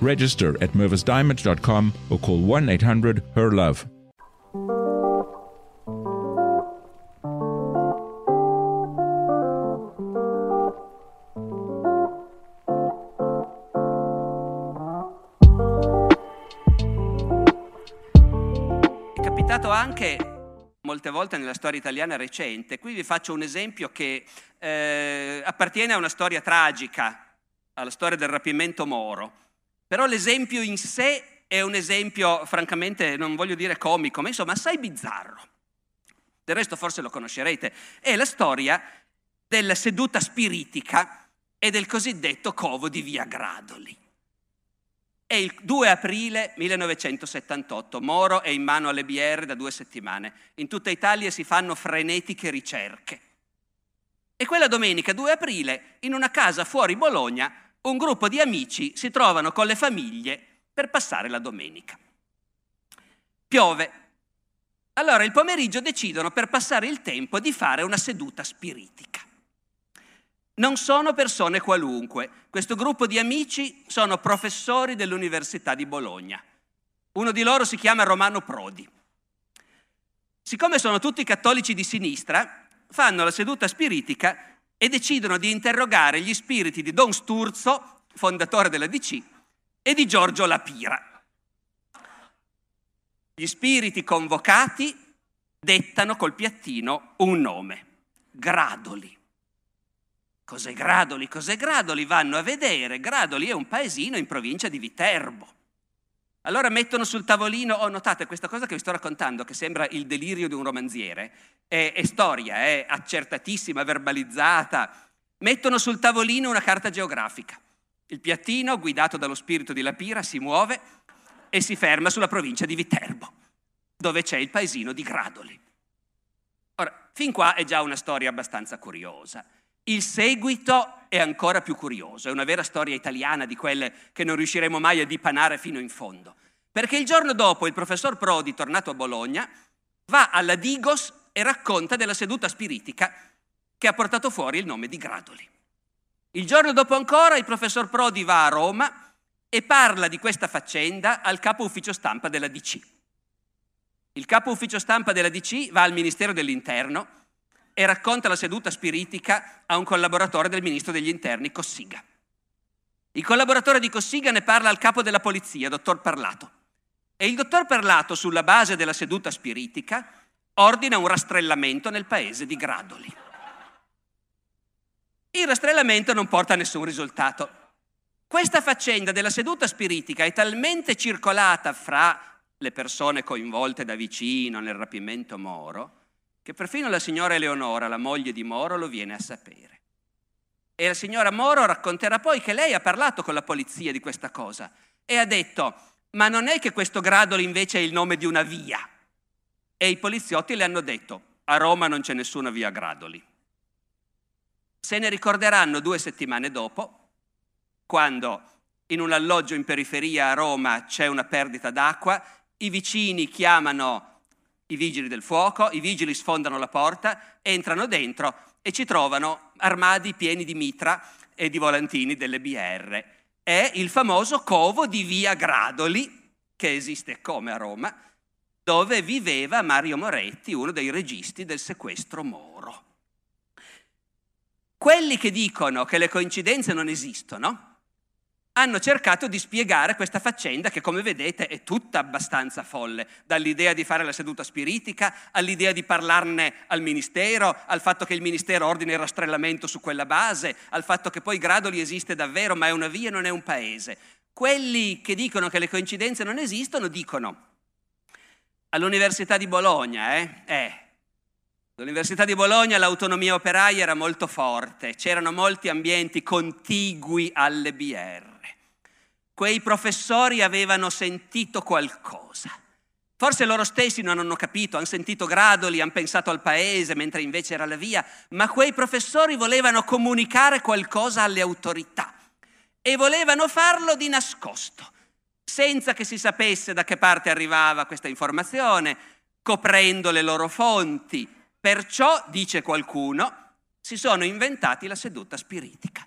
Register at mervisdiamond.com or call 1 800 HER LOVE. È capitato anche molte volte nella storia italiana recente. Qui vi faccio un esempio che eh, appartiene a una storia tragica, alla storia del rapimento Moro. Però l'esempio in sé è un esempio, francamente, non voglio dire comico, ma insomma assai bizzarro. Del resto forse lo conoscerete. È la storia della seduta spiritica e del cosiddetto covo di Via Gradoli. È il 2 aprile 1978, Moro è in mano alle BR da due settimane. In tutta Italia si fanno frenetiche ricerche. E quella domenica 2 aprile, in una casa fuori Bologna, un gruppo di amici si trovano con le famiglie per passare la domenica. Piove. Allora il pomeriggio decidono per passare il tempo di fare una seduta spiritica. Non sono persone qualunque. Questo gruppo di amici sono professori dell'Università di Bologna. Uno di loro si chiama Romano Prodi. Siccome sono tutti cattolici di sinistra, fanno la seduta spiritica e decidono di interrogare gli spiriti di Don Sturzo, fondatore della DC, e di Giorgio Lapira. Gli spiriti convocati dettano col piattino un nome, Gradoli. Cos'è Gradoli? Cos'è Gradoli? Vanno a vedere. Gradoli è un paesino in provincia di Viterbo. Allora mettono sul tavolino, oh notate questa cosa che vi sto raccontando, che sembra il delirio di un romanziere, è, è storia, è accertatissima, verbalizzata. Mettono sul tavolino una carta geografica. Il piattino, guidato dallo spirito di Lapira, si muove e si ferma sulla provincia di Viterbo, dove c'è il paesino di Gradoli. Ora, fin qua è già una storia abbastanza curiosa. Il seguito è ancora più curioso, è una vera storia italiana di quelle che non riusciremo mai a dipanare fino in fondo. Perché il giorno dopo il professor Prodi, tornato a Bologna, va alla Digos e racconta della seduta spiritica che ha portato fuori il nome di Gradoli. Il giorno dopo ancora il professor Prodi va a Roma e parla di questa faccenda al capo ufficio stampa della DC. Il capo ufficio stampa della DC va al Ministero dell'Interno e racconta la seduta spiritica a un collaboratore del ministro degli interni, Cossiga. Il collaboratore di Cossiga ne parla al capo della polizia, dottor Parlato. E il dottor Parlato, sulla base della seduta spiritica, ordina un rastrellamento nel paese di Gradoli. Il rastrellamento non porta a nessun risultato. Questa faccenda della seduta spiritica è talmente circolata fra le persone coinvolte da vicino nel rapimento Moro che perfino la signora Eleonora, la moglie di Moro, lo viene a sapere. E la signora Moro racconterà poi che lei ha parlato con la polizia di questa cosa e ha detto, ma non è che questo Gradoli invece è il nome di una via? E i poliziotti le hanno detto, a Roma non c'è nessuna via Gradoli. Se ne ricorderanno due settimane dopo, quando in un alloggio in periferia a Roma c'è una perdita d'acqua, i vicini chiamano i vigili del fuoco, i vigili sfondano la porta, entrano dentro e ci trovano armadi pieni di mitra e di volantini delle BR. È il famoso covo di Via Gradoli, che esiste come a Roma, dove viveva Mario Moretti, uno dei registi del sequestro Moro. Quelli che dicono che le coincidenze non esistono hanno cercato di spiegare questa faccenda che come vedete è tutta abbastanza folle, dall'idea di fare la seduta spiritica all'idea di parlarne al Ministero, al fatto che il Ministero ordina il rastrellamento su quella base, al fatto che poi Gradoli esiste davvero ma è una via, non è un paese. Quelli che dicono che le coincidenze non esistono dicono all'Università di Bologna, eh, eh All'Università di Bologna l'autonomia operaia era molto forte, c'erano molti ambienti contigui alle BR quei professori avevano sentito qualcosa. Forse loro stessi non hanno capito, hanno sentito gradoli, hanno pensato al paese mentre invece era la via, ma quei professori volevano comunicare qualcosa alle autorità e volevano farlo di nascosto, senza che si sapesse da che parte arrivava questa informazione, coprendo le loro fonti. Perciò, dice qualcuno, si sono inventati la seduta spiritica